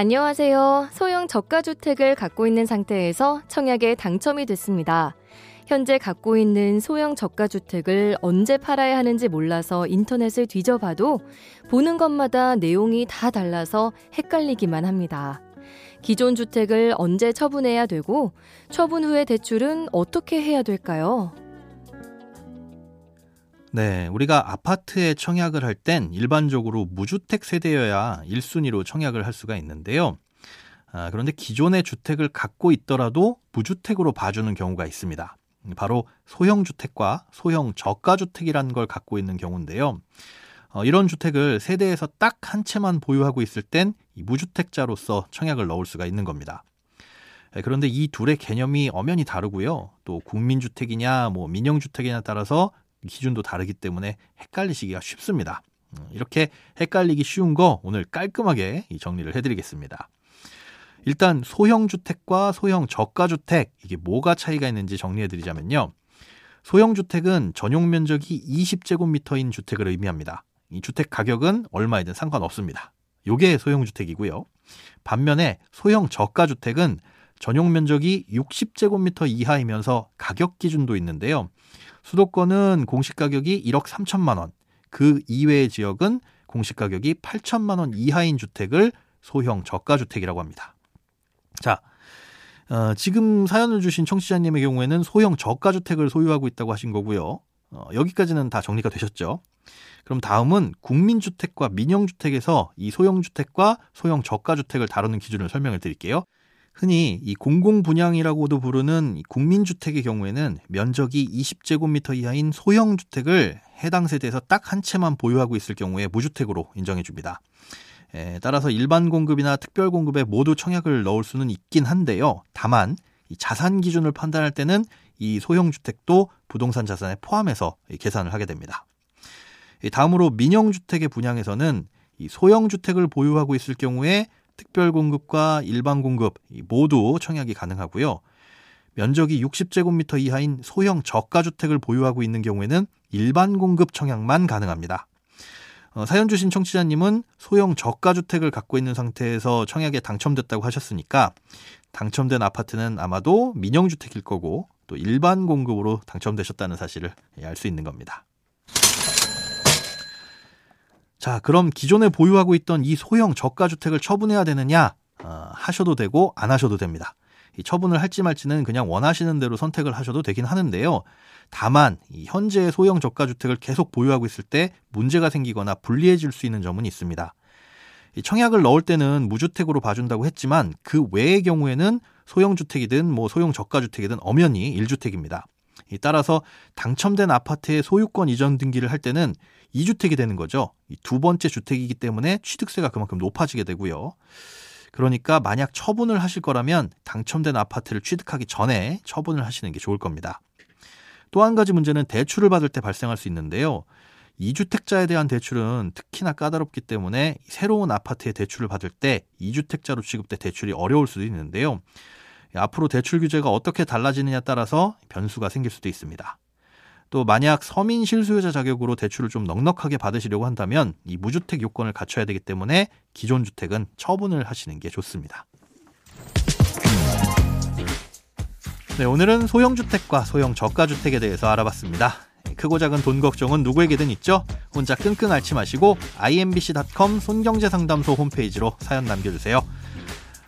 안녕하세요. 소형 저가주택을 갖고 있는 상태에서 청약에 당첨이 됐습니다. 현재 갖고 있는 소형 저가주택을 언제 팔아야 하는지 몰라서 인터넷을 뒤져봐도 보는 것마다 내용이 다 달라서 헷갈리기만 합니다. 기존 주택을 언제 처분해야 되고 처분 후의 대출은 어떻게 해야 될까요? 네, 우리가 아파트에 청약을 할 땐 일반적으로 무주택 세대여야 1순위로 청약을 할 수가 있는데요. 아, 그런데 기존의 주택을 갖고 있더라도 무주택으로 봐주는 경우가 있습니다. 바로 소형 주택과 소형 저가 주택이라는 걸 갖고 있는 경우인데요. 어, 이런 주택을 세대에서 딱 한 채만 보유하고 있을 땐 무주택자로서 청약을 넣을 수가 있는 겁니다. 예, 그런데 이 둘의 개념이 엄연히 다르고요. 또 국민주택이냐, 뭐 민영주택이냐 따라서 기준도 다르기 때문에 헷갈리시기가 쉽습니다. 음, 이렇게 헷갈리기 쉬운 거 오늘 깔끔하게 정리를 해드리겠습니다. 일단 소형 주택과 소형 저가 주택 이게 뭐가 차이가 있는지 정리해 드리자면요. 소형 주택은 전용 면적이 20제곱미터인 주택을 의미합니다. 이 주택 가격은 얼마이든 상관없습니다. 요게 소형 주택이고요. 반면에 소형 저가 주택은 전용 면적이 60제곱미터 이하이면서 가격 기준도 있는데요. 수도권은 공시 가격이 1억 3천만 원, 그 이외의 지역은 공시 가격이 8천만 원 이하인 주택을 소형 저가 주택이라고 합니다. 자, 어, 지금 사연을 주신 청취자님의 경우에는 소형 저가 주택을 소유하고 있다고 하신 거고요. 어, 여기까지는 다 정리가 되셨죠? 그럼 다음은 국민주택과 민영주택에서 이 소형주택과 소형 저가주택을 다루는 기준을 설명을 드릴게요. 흔히 이 공공 분양이라고도 부르는 국민주택의 경우에는 면적이 20제곱미터 이하인 소형 주택을 해당 세대에서 딱 한 채만 보유하고 있을 경우에 무주택으로 인정해 줍니다. 에, 따라서 일반 공급이나 특별 공급에 모두 청약을 넣을 수는 있긴 한데요. 다만 이 자산 기준을 판단할 때는 이 소형 주택도 부동산 자산에 포함해서 계산을 하게 됩니다. 다음으로 민영 주택의 분양에서는 이 소형 주택을 보유하고 있을 경우에 특별 공급과 일반 공급 모두 청약이 가능하고요. 면적이 60제곱미터 이하인 소형 저가 주택을 보유하고 있는 경우에는 일반 공급 청약만 가능합니다. 어, 사연 주신 청취자님은 소형 저가 주택을 갖고 있는 상태에서 청약에 당첨됐다고 하셨으니까 당첨된 아파트는 아마도 민영주택일 거고 또 일반 공급으로 당첨되셨다는 사실을 알 수 있는 겁니다. 자, 그럼 기존에 보유하고 있던 이 소형 저가주택을 처분해야 되느냐? 어, 하셔도 되고 안 하셔도 됩니다. 이 처분을 할지 말지는 그냥 원하시는 대로 선택을 하셔도 되긴 하는데요. 다만 현재 소형 저가 주택을 계속 보유하고 있을 때 문제가 생기거나 불리해질 수 있는 점은 있습니다. 청약을 넣을 때는 무주택으로 봐준다고 했지만 그 외의 경우에는 소형 주택이든 뭐 소형 저가 주택이든 엄연히 1주택입니다. 따라서 당첨된 아파트의 소유권 이전 등기를 할 때는 2주택이 되는 거죠. 두 번째 주택이기 때문에 취득세가 그만큼 높아지게 되고요. 그러니까 만약 처분을 하실 거라면 당첨된 아파트를 취득하기 전에 처분을 하시는 게 좋을 겁니다. 또 한 가지 문제는 대출을 받을 때 발생할 수 있는데요. 2주택자에 대한 대출은 특히나 까다롭기 때문에 새로운 아파트에 대출을 받을 때 2주택자로 취급돼 대출이 어려울 수도 있는데요. 앞으로 대출 규제가 어떻게 달라지느냐에 따라서 변수가 생길 수도 있습니다. 또 만약 서민 실수요자 자격으로 대출을 좀 넉넉하게 받으시려고 한다면 이 무주택 요건을 갖춰야 되기 때문에 기존 주택은 처분을 하시는 게 좋습니다. 네, 오늘은 소형 주택과 소형 저가 주택에 대해서 알아봤습니다. 크고 작은 돈 걱정은 누구에게든 있죠. 혼자 끙끙 앓지 마시고 imbc.com 손경제상담소 홈페이지로 사연 남겨주세요.